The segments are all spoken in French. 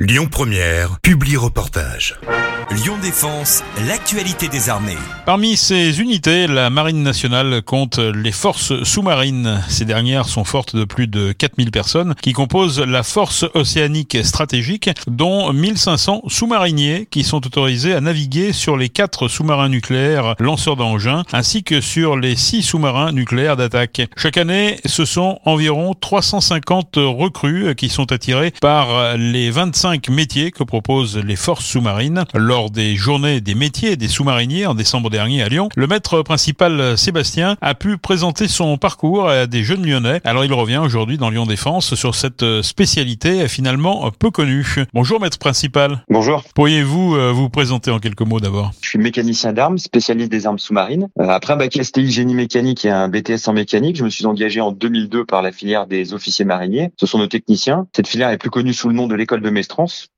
Lyon Première, publie reportage. Lyon Défense, l'actualité des armées. Parmi ces unités, la Marine nationale compte les forces sous-marines. Ces dernières sont fortes de plus de 4000 personnes qui composent la force océanique stratégique, dont 1500 sous-mariniers qui sont autorisés à naviguer sur les quatre sous-marins nucléaires lanceurs d'engins ainsi que sur les six sous-marins nucléaires d'attaque. Chaque année, ce sont environ 350 recrues qui sont attirées par les 25 métiers que proposent les forces sous-marines lors des journées des métiers des sous-mariniers en décembre dernier à Lyon. Le maître principal Sébastien a pu présenter son parcours à des jeunes lyonnais. Alors il revient aujourd'hui dans Lyon Défense sur cette spécialité finalement peu connue. Bonjour maître principal. Bonjour. Pourriez-vous euh, vous présenter en quelques mots d'abord? Je suis mécanicien d'armes, spécialiste des armes sous-marines. Euh, Après un bac STI génie mécanique et un BTS en mécanique, je me suis engagé en 2002 par la filière des officiers mariniers. Ce sont nos techniciens. Cette filière est plus connue sous le nom de l'école de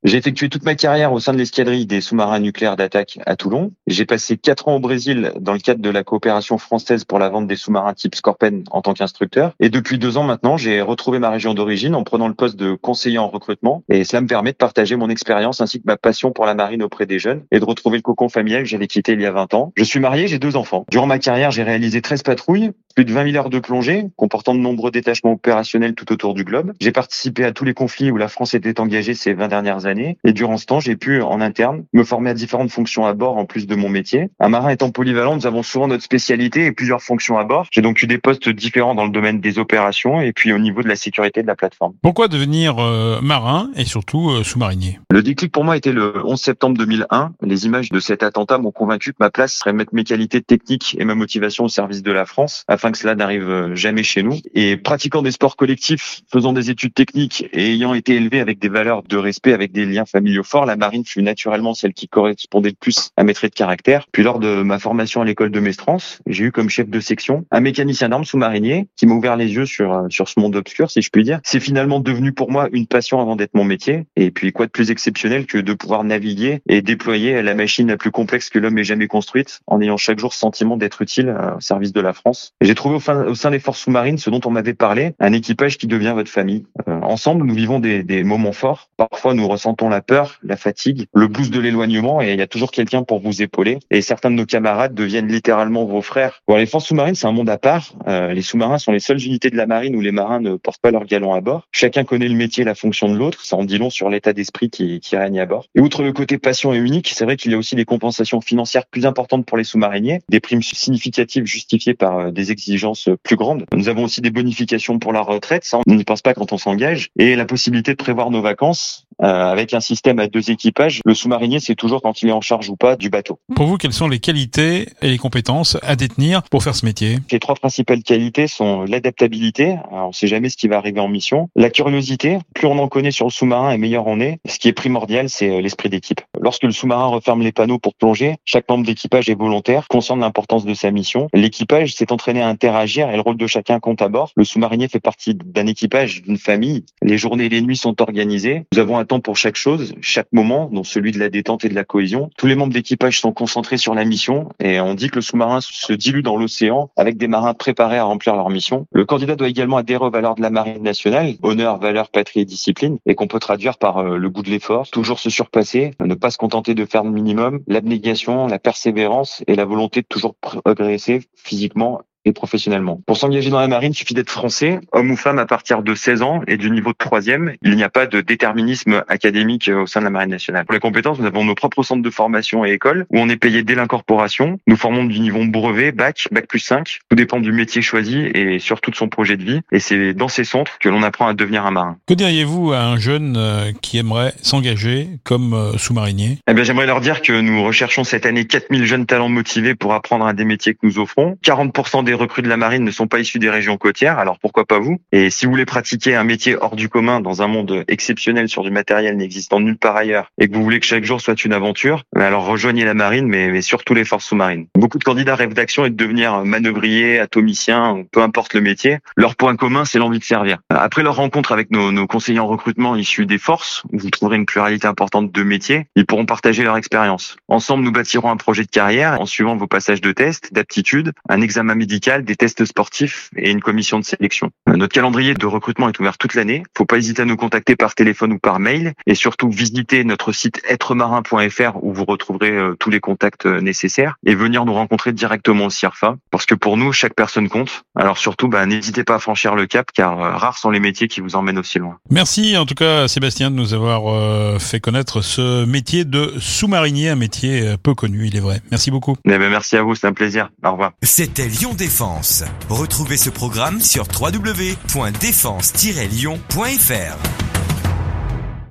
J'ai effectué toute ma carrière au sein de l'escadrille des sous-marins nucléaires d'attaque à Toulon. J'ai passé quatre ans au Brésil dans le cadre de la coopération française pour la vente des sous-marins type Scorpen en tant qu'instructeur. Et depuis deux ans maintenant, j'ai retrouvé ma région d'origine en prenant le poste de conseiller en recrutement. Et cela me permet de partager mon expérience ainsi que ma passion pour la marine auprès des jeunes et de retrouver le cocon familial que j'avais quitté il y a 20 ans. Je suis marié, j'ai deux enfants. Durant ma carrière, j'ai réalisé 13 patrouilles, plus de 20 000 heures de plongée, comportant de nombreux détachements opérationnels tout autour du globe. J'ai participé à tous les conflits où la France était engagée ces 20 dernières années. Et durant ce temps, j'ai pu, en interne, me former à différentes fonctions à bord en plus de mon métier. Un marin étant polyvalent, nous avons souvent notre spécialité et plusieurs fonctions à bord. J'ai donc eu des postes différents dans le domaine des opérations et puis au niveau de la sécurité de la plateforme. Pourquoi devenir euh, marin et surtout euh, sous-marinier? Le déclic pour moi était le 11 septembre 2001. Les images de cet attentat m'ont convaincu que ma place serait mettre mes qualités techniques et ma motivation au service de la France afin cela n'arrive jamais chez nous. Et pratiquant des sports collectifs, faisant des études techniques et ayant été élevé avec des valeurs de respect, avec des liens familiaux forts, la marine fut naturellement celle qui correspondait le plus à mes traits de caractère. Puis lors de ma formation à l'école de Mestrance, j'ai eu comme chef de section un mécanicien d'armes sous-marinier qui m'a ouvert les yeux sur sur ce monde obscur, si je puis dire. C'est finalement devenu pour moi une passion avant d'être mon métier. Et puis quoi de plus exceptionnel que de pouvoir naviguer et déployer la machine la plus complexe que l'homme ait jamais construite, en ayant chaque jour ce sentiment d'être utile au service de la France. J'ai trouvé au, fin, au sein des forces sous-marines ce dont on m'avait parlé, un équipage qui devient votre famille. Euh, ensemble, nous vivons des, des moments forts. Parfois, nous ressentons la peur, la fatigue, le boost de l'éloignement, et il y a toujours quelqu'un pour vous épauler. Et certains de nos camarades deviennent littéralement vos frères. Bon, les forces sous-marines, c'est un monde à part. Euh, les sous-marins sont les seules unités de la marine où les marins ne portent pas leur galon à bord. Chacun connaît le métier et la fonction de l'autre. Ça en dit long sur l'état d'esprit qui, qui règne à bord. Et outre le côté passion et unique, c'est vrai qu'il y a aussi des compensations financières plus importantes pour les sous-mariniers, des primes significatives justifiées par euh, des exigences plus grandes. Nous avons aussi des bonifications pour la retraite. Ça, on n'y pense pas quand on s'engage. Et la possibilité de prévoir nos vacances euh, avec un système à deux équipages. Le sous-marinier, c'est toujours quand il est en charge ou pas du bateau. Pour vous, quelles sont les qualités et les compétences à détenir pour faire ce métier? Les trois principales qualités sont l'adaptabilité, on ne sait jamais ce qui va arriver en mission, la curiosité, plus on en connaît sur le sous-marin et meilleur on est. Ce qui est primordial, c'est l'esprit d'équipe. Lorsque le sous-marin referme les panneaux pour plonger, chaque membre d'équipage est volontaire, conscient de l'importance de sa mission. L'équipage s'est entraîné à interagir et le rôle de chacun compte à bord. Le sous-marinier fait partie d'un équipage, d'une famille. Les journées et les nuits sont organisées. Nous avons un temps pour chaque chose, chaque moment, dont celui de la détente et de la cohésion. Tous les membres d'équipage sont concentrés sur la mission et on dit que le sous-marin se dilue dans l'océan avec des marins préparés à remplir leur mission. Le candidat doit également adhérer aux valeurs de la marine nationale, honneur, valeur, patrie et discipline, et qu'on peut traduire par euh, le goût de l'effort, toujours se surpasser, ne pas se contenter de faire le minimum, l'abnégation, la persévérance et la volonté de toujours progresser physiquement et professionnellement. Pour s'engager dans la marine, il suffit d'être français, homme ou femme à partir de 16 ans et du niveau de troisième. Il n'y a pas de déterminisme académique au sein de la marine nationale. Pour les compétences, nous avons nos propres centres de formation et écoles où on est payé dès l'incorporation. Nous formons du niveau brevet, bac, bac plus 5. Tout dépend du métier choisi et surtout de son projet de vie. Et c'est dans ces centres que l'on apprend à devenir un marin. Que diriez-vous à un jeune euh, qui aimerait s'engager comme euh, sous-marinier? Eh bien, j'aimerais leur dire que nous recherchons cette année 4000 jeunes talents motivés pour apprendre un des métiers que nous offrons. 40% des recrues de la marine ne sont pas issus des régions côtières, alors pourquoi pas vous? Et si vous voulez pratiquer un métier hors du commun dans un monde exceptionnel sur du matériel n'existant nulle part ailleurs et que vous voulez que chaque jour soit une aventure, alors rejoignez la marine, mais, mais surtout les forces sous-marines. Beaucoup de candidats rêvent d'action et de devenir manœuvrier, atomicien, peu importe le métier. Leur point commun, c'est l'envie de servir. Après leur rencontre avec nos, nos conseillers en recrutement issus des forces, où vous trouverez une pluralité importante de métiers, ils pourront partager leur expérience. Ensemble, nous bâtirons un projet de carrière en suivant vos passages de test, d'aptitude, un examen médical médicale, des tests sportifs et une commission de sélection. Notre calendrier de recrutement est ouvert toute l'année. Faut pas hésiter à nous contacter par téléphone ou par mail et surtout visiter notre site êtremarin.fr où vous retrouverez euh, tous les contacts euh, nécessaires et venir nous rencontrer directement au CIRFA parce que pour nous, chaque personne compte. Alors surtout, bah, n'hésitez pas à franchir le cap car euh, rares sont les métiers qui vous emmènent aussi loin. Merci en tout cas Sébastien de nous avoir fait connaître ce métier de sous-marinier, un métier peu connu, il est vrai. Merci beaucoup. Eh ben, merci à vous, c'est un plaisir. Au revoir. C'était Lyon Retrouvez ce programme sur www.défense-lyon.fr.